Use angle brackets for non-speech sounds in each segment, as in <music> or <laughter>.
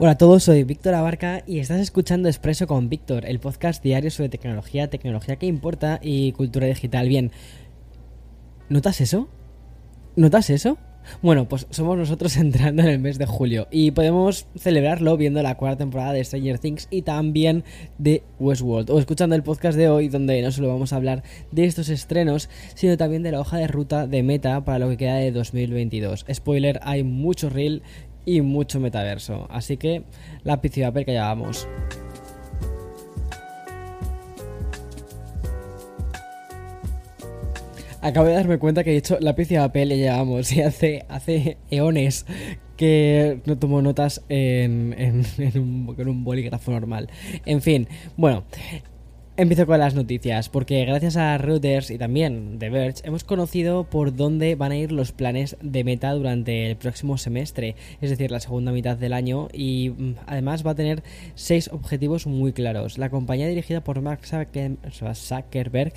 Hola a todos, soy Víctor Abarca y estás escuchando Expreso con Víctor, el podcast diario sobre tecnología, tecnología que importa y cultura digital. Bien, ¿notas eso? ¿Notas eso? Bueno, pues somos nosotros <laughs> entrando en el mes de julio y podemos celebrarlo viendo la cuarta temporada de Stranger Things y también de Westworld o escuchando el podcast de hoy donde no solo vamos a hablar de estos estrenos sino también de la hoja de ruta de Meta para lo que queda de 2022. Spoiler, hay mucho reel y mucho metaverso. Así que y papel que ya vamos. Acabo de darme cuenta que he dicho lápiz y papel y llevamos. <laughs> Y hace, hace eones que no tomo notas en, un, en un bolígrafo normal. En fin, bueno, Empiezo con las noticias, porque gracias a Reuters y también The Verge hemos conocido por dónde van a ir los planes de Meta durante el próximo semestre, es decir, la segunda mitad del año, y mm, además va a tener seis objetivos muy claros. La compañía dirigida por Mark Zuckerberg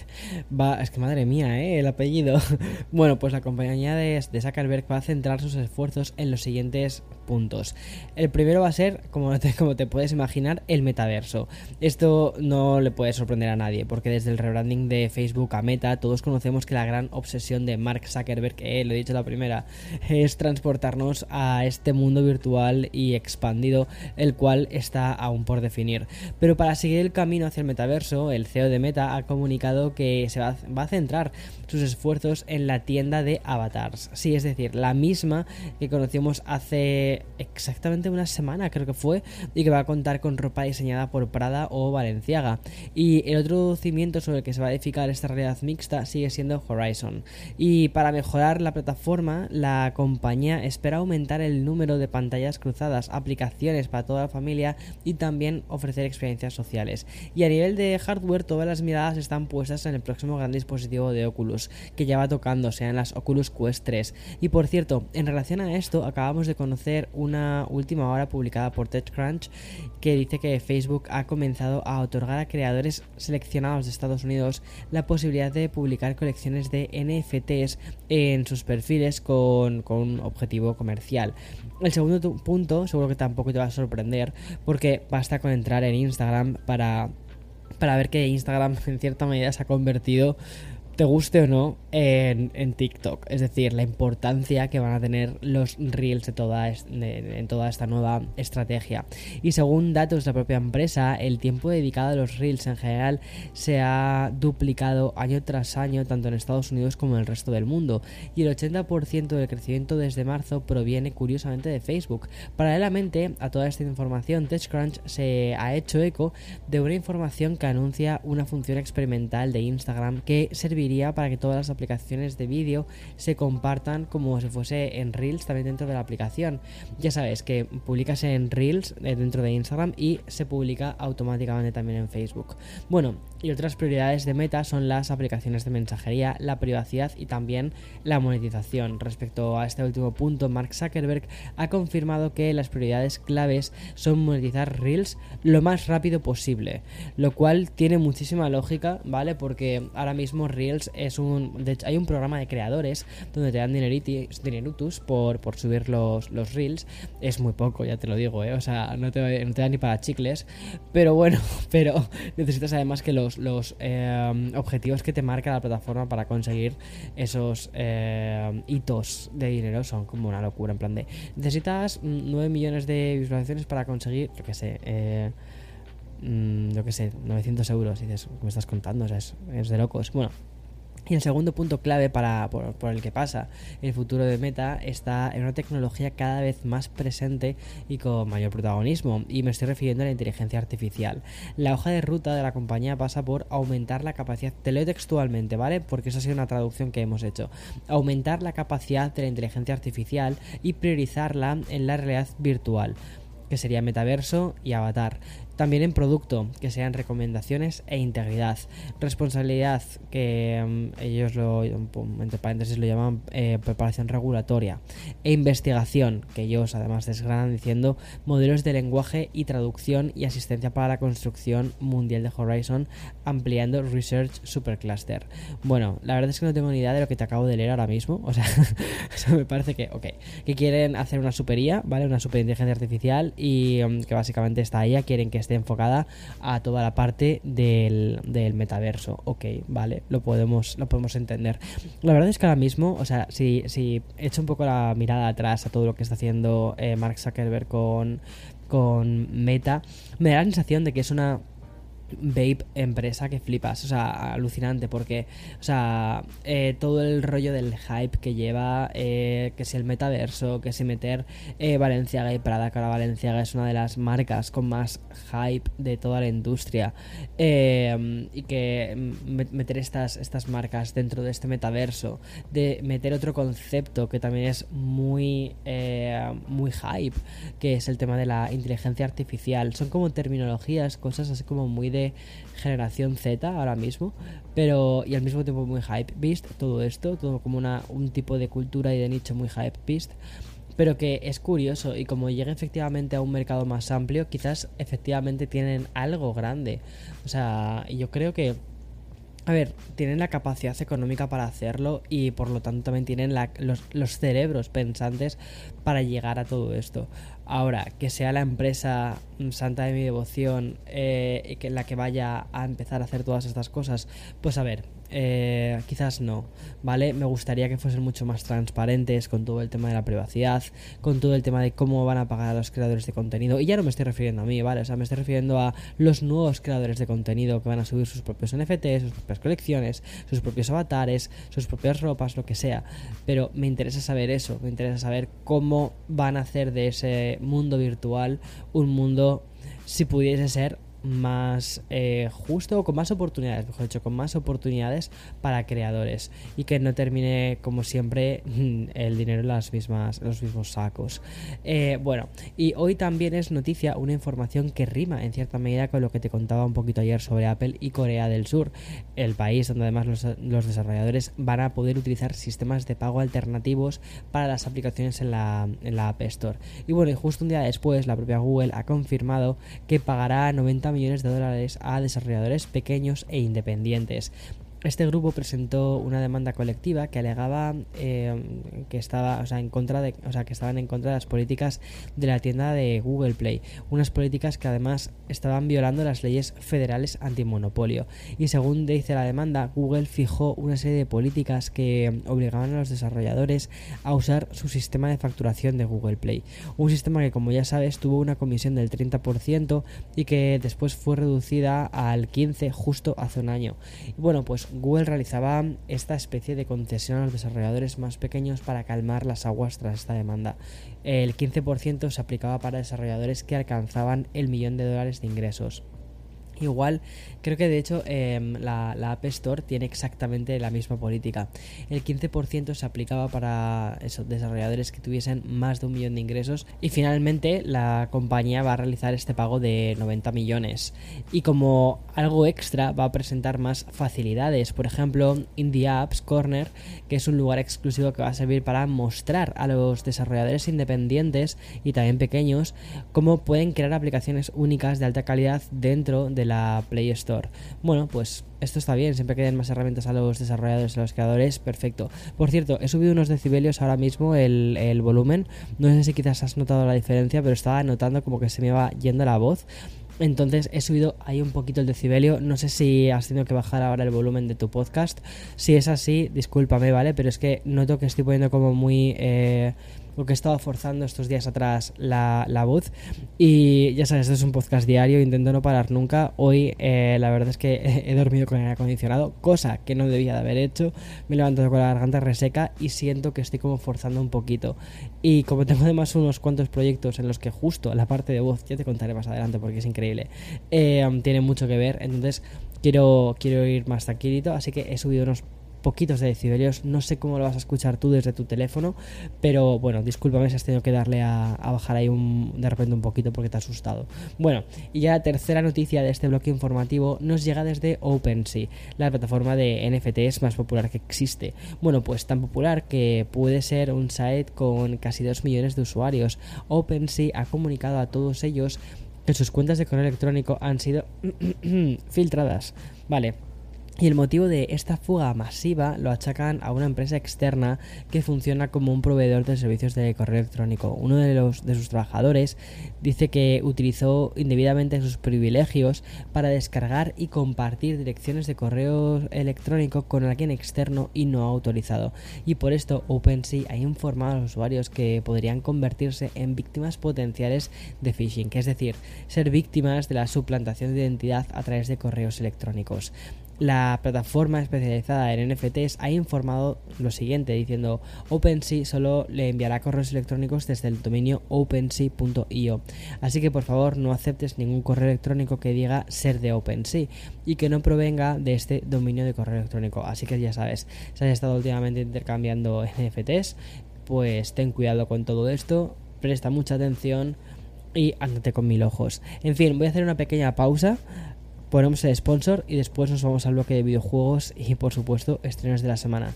va, es que madre mía, ¿eh? el apellido. <laughs> bueno, pues la compañía de, Zuckerberg va a centrar sus esfuerzos en los siguientes puntos. El primero va a ser, como te, como te puedes imaginar, el metaverso. Esto no le puede sorprender a nadie, porque desde el rebranding de Facebook a Meta, todos conocemos que la gran obsesión de Mark Zuckerberg, eh, lo he dicho la primera, <laughs> es transportarnos a este mundo virtual y expandido, el cual está aún por definir. Pero para seguir el camino hacia el metaverso, el CEO de Meta ha comunicado que se va, a centrar sus esfuerzos en la tienda de avatars. Sí, es decir, la misma que conocimos hace exactamente una semana, creo que fue, y que va a contar con ropa diseñada por Prada o Valenciaga. Y el otro cimiento sobre el que se va a edificar esta realidad mixta sigue siendo Horizon. Y para mejorar la plataforma, la compañía espera aumentar el número de pantallas cruzadas, aplicaciones para toda la familia y también ofrecer experiencias sociales. Y a nivel de hardware, todas las miradas están puestas en el próximo gran dispositivo de Oculus, que ya va tocando, sean las Oculus Quest 3. Y por cierto, en relación a esto, acabamos de conocer una última hora publicada por TechCrunch que dice que Facebook ha comenzado a otorgar a creadores seleccionados de Estados Unidos la posibilidad de publicar colecciones de NFTs en sus perfiles con, un objetivo comercial. El segundo punto seguro que tampoco te va a sorprender porque basta con entrar en Instagram para para ver que Instagram <laughs> en cierta medida se ha convertido te guste o no, en, TikTok. Es decir, la importancia que van a tener los reels en toda esta nueva estrategia. Y según datos de la propia empresa, el tiempo dedicado a los reels en general se ha duplicado año tras año, tanto en Estados Unidos como en el resto del mundo. Y el 80% del crecimiento desde marzo proviene curiosamente de Facebook. Paralelamente a toda esta información, TechCrunch se ha hecho eco de una información que anuncia una función experimental de Instagram que serviría para que todas las aplicaciones de vídeo se compartan como si fuese en Reels también dentro de la aplicación. Ya sabes que publicas en Reels eh, dentro de Instagram y se publica automáticamente también en Facebook. Bueno, y otras prioridades de Meta son las aplicaciones de mensajería, la privacidad y también la monetización. Respecto a este último punto, Mark Zuckerberg ha confirmado que las prioridades claves son monetizar Reels lo más rápido posible, lo cual tiene muchísima lógica, ¿vale? Porque ahora mismo Reels es un... De hecho, hay un programa de creadores donde te dan dineritus por, por subir los, los Reels. Es muy poco, ya te lo digo, ¿eh? O sea, no te, no te da ni para chicles. Pero bueno, <laughs> pero necesitas además que los los, eh, objetivos que te marca la plataforma para conseguir esos eh, hitos de dinero son como una locura. En plan de, necesitas 9 millones de visualizaciones para conseguir, yo que sé, eh, mm, yo sé, 900 euros. Y dices, ¿me estás contando? O sea, es, es de locos. Bueno, Y el segundo punto clave para, por, el que pasa el futuro de Meta está en una tecnología cada vez más presente y con mayor protagonismo, y me estoy refiriendo a la inteligencia artificial. La hoja de ruta de la compañía pasa por aumentar la capacidad, te leo textualmente, ¿vale? Porque esa ha sido una traducción que hemos hecho. Aumentar la capacidad de la inteligencia artificial y priorizarla en la realidad virtual que sería metaverso y avatar. También en producto, que sean recomendaciones e integridad. Responsabilidad, que mm, ellos lo, entre paréntesis lo llaman eh, preparación regulatoria. E investigación, que ellos además desgranan diciendo modelos de lenguaje y traducción y asistencia para la construcción mundial de Horizon, ampliando Research Supercluster. Bueno, la verdad es que no tengo ni idea de lo que te acabo de leer ahora mismo. O sea, <laughs> me parece que, ok, que quieren hacer una supería, ¿vale? Una superinteligencia artificial y mm, que básicamente está ahí, quieren que esté enfocada a toda la parte del, metaverso. Ok, vale, lo podemos, lo podemos entender. La verdad es que ahora mismo, o sea, si, si echo un poco la mirada atrás a todo lo que está haciendo eh, Mark Zuckerberg con, con Meta, me da la sensación de que es una vape empresa que flipas, o sea, alucinante porque, o sea, eh, todo el rollo del hype que lleva, eh, que si el metaverso, que si meter eh, Valenciaga y Prada, que ahora Valenciaga es una de las marcas con más hype de toda la industria, y que meter estas, estas marcas dentro de este metaverso, de meter otro concepto que también es muy, muy hype, que es el tema de la inteligencia artificial, son como terminologías, cosas así como muy de generación Z ahora mismo, pero y al mismo tiempo muy hype beast, todo esto, todo como una, un tipo de cultura y de nicho muy hype beast, pero que es curioso y como llega efectivamente a un mercado más amplio, quizás efectivamente tienen algo grande. O sea, yo creo que a ver, tienen la capacidad económica para hacerlo y por lo tanto también tienen los, los, cerebros pensantes para llegar a todo esto. Ahora, que sea la empresa santa de mi devoción eh, que la que vaya a empezar a hacer todas estas cosas, pues a ver, eh, quizás no, ¿vale? Me gustaría que fuesen mucho más transparentes con todo el tema de la privacidad, con todo el tema de cómo van a pagar a los creadores de contenido. Y ya no me estoy refiriendo a mí, ¿vale? O sea, me estoy refiriendo a los nuevos creadores de contenido que van a subir sus propios NFTs, sus propias colecciones, sus propios avatares, sus propias ropas, lo que sea. Pero me interesa saber eso, me interesa saber cómo van a hacer de ese mundo virtual un mundo, si pudiese ser, más eh, justo, con más oportunidades, mejor dicho, con más oportunidades para creadores y que no termine como siempre <laughs> el dinero en las mismas, los mismos sacos. Eh, bueno, y hoy también es noticia una información que rima en cierta medida con lo que te contaba un poquito ayer sobre Apple y Corea del Sur, el país donde además los, los desarrolladores van a poder utilizar sistemas de pago alternativos para las aplicaciones en la, en la App Store. Y bueno, y justo un día después la propia Google ha confirmado que pagará 90 millones de dólares a desarrolladores pequeños e independientes. Este grupo presentó una demanda colectiva que alegaba eh, que estaba, o sea, en contra de, o sea, que estaban en contra de las políticas de la tienda de Google Play, unas políticas que además estaban violando las leyes federales antimonopolio. Y según dice la demanda, Google fijó una serie de políticas que obligaban a los desarrolladores a usar su sistema de facturación de Google Play, un sistema que como ya sabes tuvo una comisión del 30% y que después fue reducida al 15 justo hace un año. Y bueno, pues Google realizaba esta especie de concesión a los desarrolladores más pequeños para calmar las aguas tras esta demanda. El 15% se aplicaba para desarrolladores que alcanzaban el millón de dólares de ingresos. Igual, creo que de hecho em, la, App Store tiene exactamente la misma política. El 15% se aplicaba para esos desarrolladores que tuviesen más de un millón de ingresos y finalmente la compañía va a realizar este pago de 90 millones. Y como algo extra va a presentar más facilidades, por ejemplo, Indie Apps Corner, que es un lugar exclusivo que va a servir para mostrar a los desarrolladores independientes y también pequeños cómo pueden crear aplicaciones únicas de alta calidad dentro de la Play Store. Bueno, pues esto está bien, siempre que den más herramientas a los desarrolladores, a los creadores, perfecto. Por cierto, he subido unos decibelios ahora mismo el, el volumen, no sé si quizás has notado la diferencia, pero estaba notando como que se me iba yendo la voz. Entonces he subido ahí un poquito el decibelio. No sé si has tenido que bajar ahora el volumen de tu podcast. Si es así, discúlpame, ¿vale? Pero es que noto que estoy poniendo como muy... Eh, lo que he estado forzando estos días atrás la, voz. Y ya sabes, esto es un podcast diario, intento no parar nunca. Hoy eh, la verdad es que <laughs> he dormido con el aire acondicionado, cosa que no debía de haber hecho. Me he levantado con la garganta reseca y siento que estoy como forzando un poquito. Y como tengo además unos cuantos proyectos en los que justo la parte de voz, ya te contaré más adelante porque es increíble, eh, tiene mucho que ver. Entonces quiero, quiero ir más tranquilito, así que he subido unos poquitos de decibelios. No sé cómo lo vas a escuchar tú desde tu teléfono, pero bueno, discúlpame si has tenido que darle a, bajar ahí un, de repente un poquito porque te ha asustado. Bueno, y ya la tercera noticia de este bloque informativo nos llega desde OpenSea, la plataforma de NFTs más popular que existe. Bueno, pues tan popular que puede ser un site con casi 2 millones de usuarios. OpenSea ha comunicado a todos ellos que sus cuentas de correo electrónico han sido <clears throat> filtradas. Vale, y el motivo de esta fuga masiva lo achacan a una empresa externa que funciona como un proveedor de servicios de correo electrónico. Uno de, los, de sus trabajadores dice que utilizó indebidamente sus privilegios para descargar y compartir direcciones de correo electrónico con alguien externo y no autorizado. Y por esto OpenSea ha informado a los usuarios que podrían convertirse en víctimas potenciales de phishing, que es decir, ser víctimas de la suplantación de identidad a través de correos electrónicos. La plataforma especializada en NFTs ha informado lo siguiente, diciendo OpenSea solo le enviará correos electrónicos desde el dominio opensea.io. Así que por favor no aceptes ningún correo electrónico que diga ser de OpenSea y que no provenga de este dominio de correo electrónico. Así que ya sabes, si has estado últimamente intercambiando <laughs> NFTs, pues ten cuidado con todo esto, presta mucha atención y ándate con mil ojos. En fin, voy a hacer una pequeña pausa ponemos el sponsor y después nos vamos al bloque de videojuegos y por supuesto estrenos de la semana.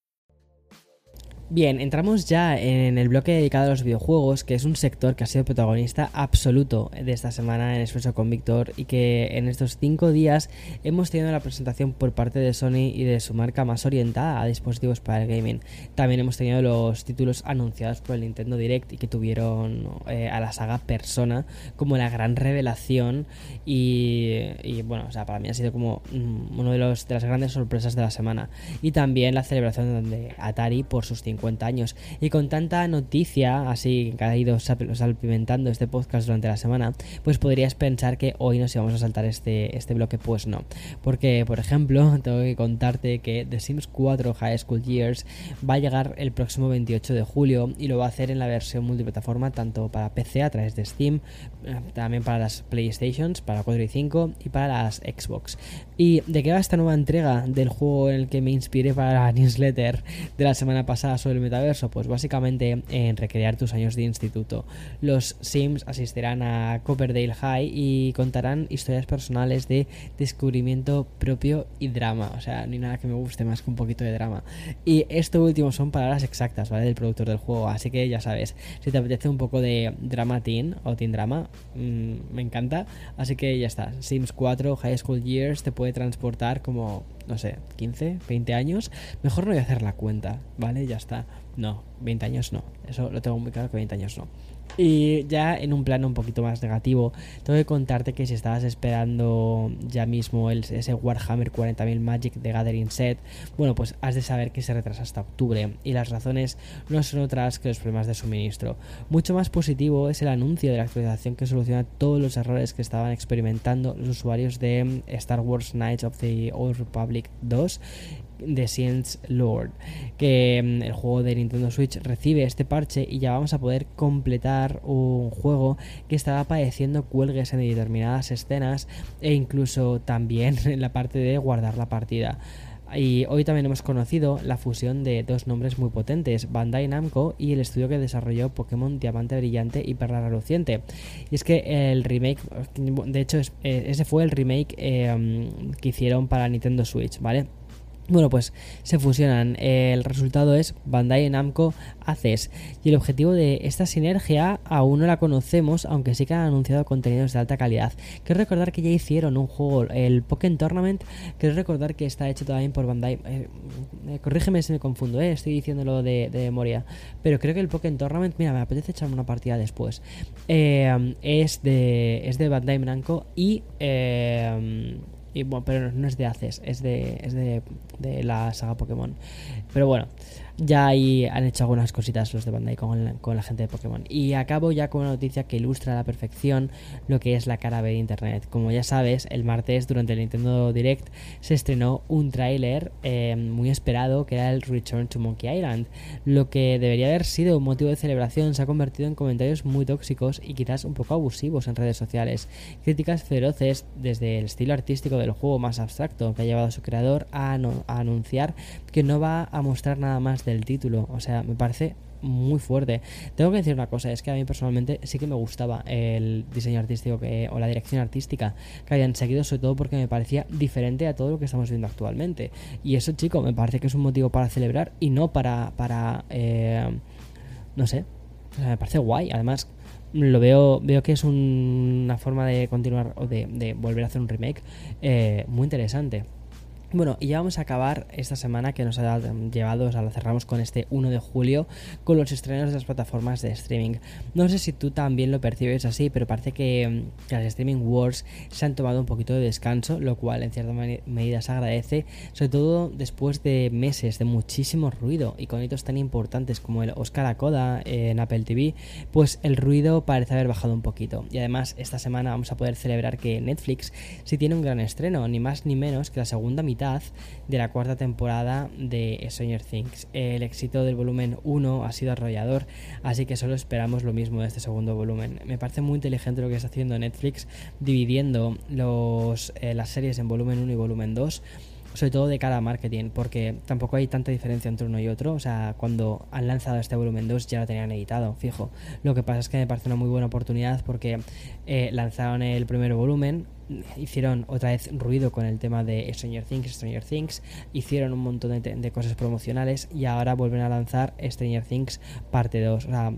Bien, entramos ya en el bloque dedicado a los videojuegos, que es un sector que ha sido protagonista absoluto de esta semana en Expreso con Víctor y que en estos cinco días hemos tenido la presentación por parte de Sony y de su marca más orientada a dispositivos para el gaming. También hemos tenido los títulos anunciados por el Nintendo Direct y que tuvieron eh, a la saga Persona como la gran revelación y, bueno, o sea, para mí ha sido como mm, uno de, los, de las grandes sorpresas de la semana. Y también la celebración de Atari por sus 50 años. Y con tanta noticia, así que ha ido salpimentando este podcast durante la semana, pues podrías pensar que hoy nos íbamos a saltar este, este bloque. Pues no. Porque, por ejemplo, <laughs> tengo que contarte que The Sims 4 High School Years va a llegar el próximo 28 de julio y lo va a hacer en la versión multiplataforma, tanto para PC a través de Steam, eh, también para las PlayStations, para 4 y 5 y para las Xbox. ¿Y de qué va esta nueva entrega del juego en el que me inspiré para la <laughs> newsletter de la semana pasada sobre el metaverso? Pues básicamente en recrear tus años de instituto. Los Sims asistirán a Copperdale High y contarán historias personales de descubrimiento propio y drama. O sea, ni nada que me guste más que un poquito de drama. Y esto último son palabras exactas, ¿vale? Del productor del juego. Así que ya sabes, si te apetece un poco de drama teen o teen drama, mm, me encanta. Así que ya está. Sims 4 High School Years te puede transportar como no sé, 15, 20 años, mejor no voy a hacer la cuenta, ¿vale? Ya está. No, 20 años no. Eso lo tengo muy claro que 20 años no. Y ya en un plano un poquito más negativo, tengo que contarte que si estabas esperando ya mismo ese Warhammer 40.000 Magic de Gathering Set, bueno, pues has de saber que se retrasa hasta octubre y las razones no son otras que los problemas de suministro. Mucho más positivo es el anuncio de la actualización que soluciona todos los errores que estaban experimentando los usuarios de Star Wars Knights of the Old Republic 2 The Science Lord, que mm, el juego de Nintendo Switch recibe este parche y ya vamos a poder completar un juego que estaba padeciendo cuelgues en determinadas escenas e incluso también <laughs> en la parte de guardar la partida. Y hoy también hemos conocido la fusión de dos nombres muy potentes, Bandai Namco y el estudio que desarrolló Pokémon Diamante Brillante y Perla Reluciente. Y es que el remake, de hecho, eh, ese fue el remake eh, que hicieron para Nintendo Switch, ¿vale? Bueno, pues se fusionan. El resultado es Bandai Namco ACES. Y el objetivo de esta sinergia aún no la conocemos, aunque sí que han anunciado contenidos de alta calidad. Quiero recordar que ya hicieron un juego, el Pokémon Tournament. Quiero recordar que está hecho también por Bandai. Eh, eh, corrígeme si me confundo, eh, estoy diciéndolo de, de, memoria. Pero creo que el Pokémon Tournament, mira, me apetece echarme una partida después. es, de, es de Bandai Namco y y bueno, pero no es de Aces, es de, es de, de la saga Pokémon. Pero bueno, ya ahí han hecho algunas cositas los de Bandai con, con, la gente de Pokémon. Y acabo ya con una noticia que ilustra a la perfección lo que es la cara B de Internet. Como ya sabes, el martes durante el Nintendo Direct se estrenó un tráiler eh, muy esperado que era el Return to Monkey Island. Lo que debería haber sido un motivo de celebración se ha convertido en comentarios muy tóxicos y quizás un poco abusivos en redes sociales. Críticas feroces desde el estilo artístico del juego más abstracto que ha llevado a su creador a, a anunciar que no va a mostrar nada más del título. O sea, me parece muy fuerte. Tengo que decir una cosa, es que a mí personalmente sí que me gustaba el diseño artístico que, o la dirección artística que hayan seguido, sobre todo porque me parecía diferente a todo lo que estamos viendo actualmente. Y eso, chico, me parece que es un motivo para celebrar y no para, para eh, no sé, me parece guay. Además, lo veo, veo que es una forma de continuar o de, volver a hacer un remake eh, muy interesante. Bueno, y ya vamos a acabar esta semana que nos ha llevado, o sea, la cerramos con este 1 de julio, con los estrenos de las plataformas de streaming. No sé si tú también lo percibes así, pero parece que, mm, las streaming wars se han tomado un poquito de descanso, lo cual en cierta medida se agradece, sobre todo después de meses de muchísimo ruido y con hitos tan importantes como el Oscar a Coda en Apple TV, pues el ruido parece haber bajado un poquito. Y además, esta semana vamos a poder celebrar que Netflix sí tiene un gran estreno, ni más ni menos que la segunda mitad de la cuarta temporada de Stranger Things. El éxito del volumen 1 ha sido arrollador, así que solo esperamos lo mismo de este segundo volumen. Me parece muy inteligente lo que está haciendo Netflix, dividiendo los, eh, las series en volumen 1 y volumen 2 sobre todo de cara marketing, porque tampoco hay tanta diferencia entre uno y otro. O sea, cuando han lanzado este volumen 2 ya lo tenían editado, fijo. Lo que pasa es que me parece una muy buena oportunidad porque eh, lanzaron el primer volumen, hicieron otra vez ruido con el tema de Stranger Things, Stranger Things, hicieron un montón de, cosas promocionales y ahora vuelven a lanzar Stranger Things parte 2, o sea,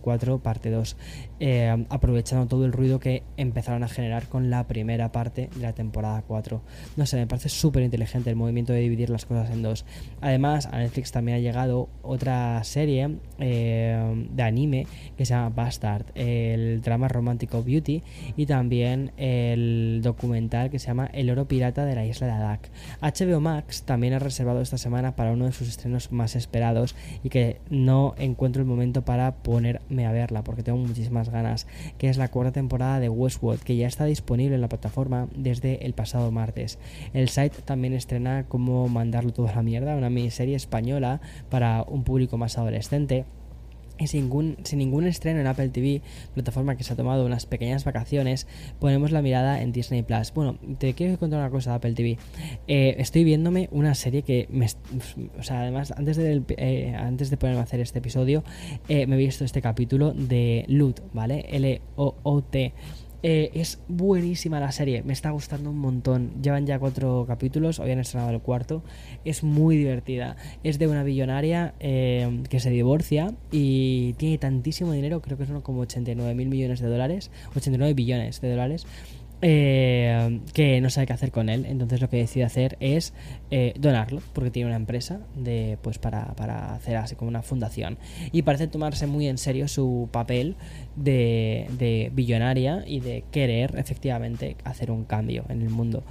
4 parte 2, eh, aprovechando todo el ruido que empezaron a generar con la primera parte de la temporada 4. No sé, me parece súper inteligente el movimiento de dividir las cosas en dos. Además, a Netflix también ha llegado otra serie eh, de anime que se llama Bastard, el drama romántico Beauty y también el documental que se llama El oro pirata de la isla de Adak. HBO Max también ha reservado esta semana para uno de sus estrenos más esperados y que no encuentro el momento para ponerme a verla porque tengo muchísimas ganas, que es la cuarta temporada de Westworld que ya está disponible en la plataforma desde el pasado martes. El site también estrena Cómo mandarlo todo a la mierda, una miniserie española para un público más adolescente y sin ningún, sin ningún estreno en Apple TV, plataforma que se ha tomado unas pequeñas vacaciones, ponemos la mirada en Disney Plus. Bueno, te quiero contar una cosa de Apple TV. Eh, estoy viéndome una serie que me. O sea, además, antes de, eh, antes de ponerme a hacer este episodio, eh, me he visto este capítulo de Loot, ¿vale? L-O-O-T. Eh, es buenísima la serie, me está gustando un montón. Llevan ya cuatro capítulos, hoy han estrenado el cuarto. Es muy divertida. Es de una billonaria eh, que se divorcia y tiene tantísimo dinero, creo que son como 89 mil millones de dólares, 89 billones de dólares. Eh, que no sabe qué hacer con él. Entonces lo que decide hacer es eh, donarlo, porque tiene una empresa de, pues para, para, hacer así como una fundación. Y parece tomarse muy en serio su papel de, de billonaria y de querer efectivamente hacer un cambio en el mundo.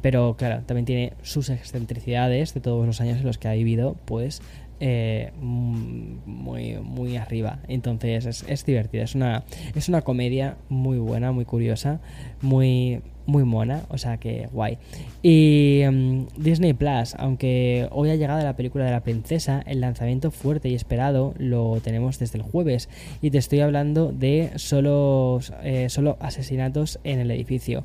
Pero claro, también tiene sus excentricidades de todos los años en los que ha vivido, pues eh, muy, muy arriba. Entonces es, es divertida. Es una, es una comedia muy buena, muy curiosa, muy, muy mona. O sea que guay. Y mm, Disney Plus, aunque hoy ha llegado la película de la princesa, el lanzamiento fuerte y esperado lo tenemos desde el jueves. Y te estoy hablando de solo, eh, solo asesinatos en el edificio.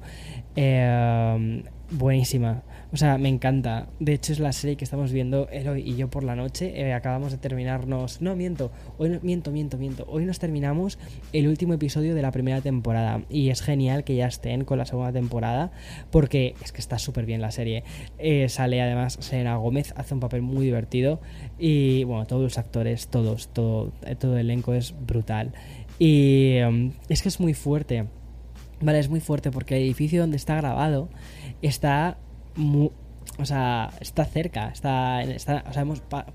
Eh, buenísima O sea, me encanta. De hecho, es la serie que estamos viendo Eloy y yo por la noche. Eh, acabamos de terminarnos. No, miento. Hoy miento, miento, miento. Hoy nos terminamos el último episodio de la primera temporada. Y es genial que ya estén con la segunda temporada. Porque es que está súper bien la serie. Eh, sale además Selena Gómez, hace un papel muy divertido. Y bueno, todos los actores, todos, todo, eh, todo el elenco es brutal. Y um, es que es muy fuerte. Vale, es muy fuerte porque el edificio donde está grabado está muy, o sea, está cerca, está, está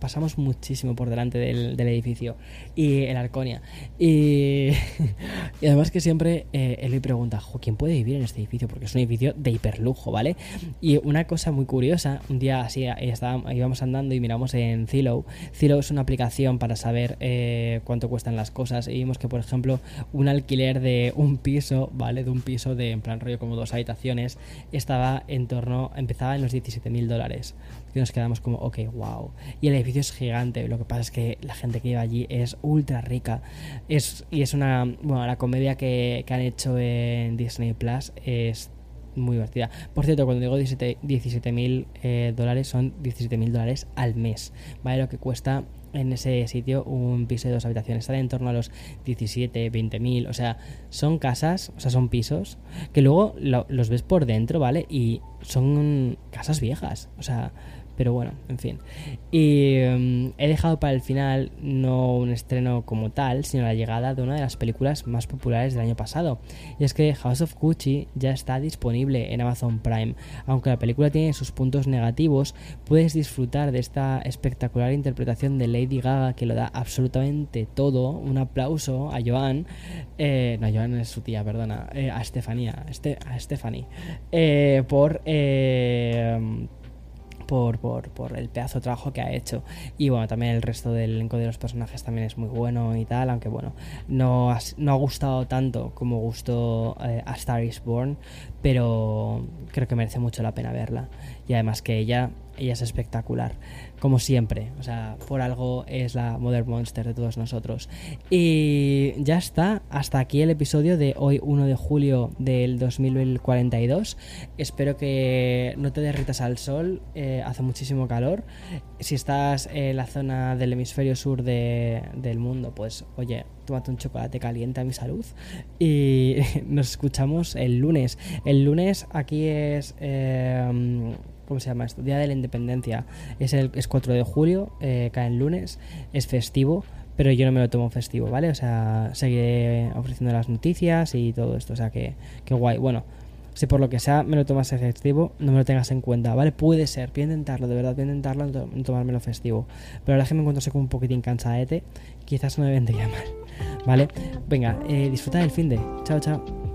pasamos muchísimo por delante del, edificio y el Arconia. Y, <laughs> además que siempre eh, le pregunta, ¿quién puede vivir en este edificio? Porque es un edificio de hiperlujo, ¿vale? Y una cosa muy curiosa, un día así estábamos, íbamos andando y miramos en Zillow. Zillow es una aplicación para saber eh, cuánto cuestan las cosas y vimos que, por ejemplo, un alquiler de un piso, ¿vale? De un piso de, en plan rollo como dos habitaciones, estaba en torno, empezaba en los 17 mil dólares. Y nos quedamos como, ok, wow. Y el edificio es gigante. Lo que pasa es que la gente que vive allí es ultra rica. Es, y es una. Bueno, la comedia que, han hecho en Disney Plus es muy divertida. Por cierto, cuando digo 17 mil eh, dólares, son 17 mil dólares al mes. ¿Vale? Lo que cuesta en ese sitio un piso de dos habitaciones. Sale en torno a los 17, 20 mil. O sea, son casas, o sea, son pisos que luego los ves por dentro, ¿vale? Y son casas viejas. O sea, pero bueno, en fin. Y em, he dejado para el final no un estreno como tal, sino la llegada de una de las películas más populares del año pasado. Y es que House of Gucci ya está disponible en Amazon Prime. Aunque la película tiene sus puntos negativos, puedes disfrutar de esta espectacular interpretación de Lady Gaga que lo da absolutamente todo. Un aplauso a Joan. Eh, no, Joan es su tía, perdona. Eh, a Estefanía. Este, a Stephanie. Eh, por por, por, por, el pedazo de trabajo que ha hecho. Y bueno, también el resto del elenco de los personajes también es muy bueno y tal, aunque bueno, no no ha gustado tanto como gustó eh, A Star is Born, pero creo que merece mucho la pena verla. Y además que ella, ella es espectacular como siempre. O sea, por algo es la Mother Monster de todos nosotros. Y ya está, hasta aquí el episodio de hoy 1 de julio del 2042. Espero que no te derritas al sol, eh, hace muchísimo calor. Si estás en la zona del hemisferio sur del mundo, pues oye, tómate un chocolate caliente a mi salud. Y <laughs> nos escuchamos el lunes. El lunes aquí es... Eh, ¿Cómo se llama esto? Día de la Independencia. Es el es 4 de julio, eh, cae en lunes, es festivo, pero yo no me lo tomo festivo, ¿vale? O sea, seguiré ofreciendo las noticias y todo esto, o sea, que, que guay. Bueno, si por lo que sea me lo tomas festivo, no me lo tengas en cuenta, ¿vale? Puede ser, voy a intentarlo, de verdad, voy a intentarlo en tomármelo festivo. Pero ahora que me encuentro como un poquitín cansadete, quizás no me vendría <laughs> mal, ¿vale? Venga, eh, disfruta del fin de. Chao, chao.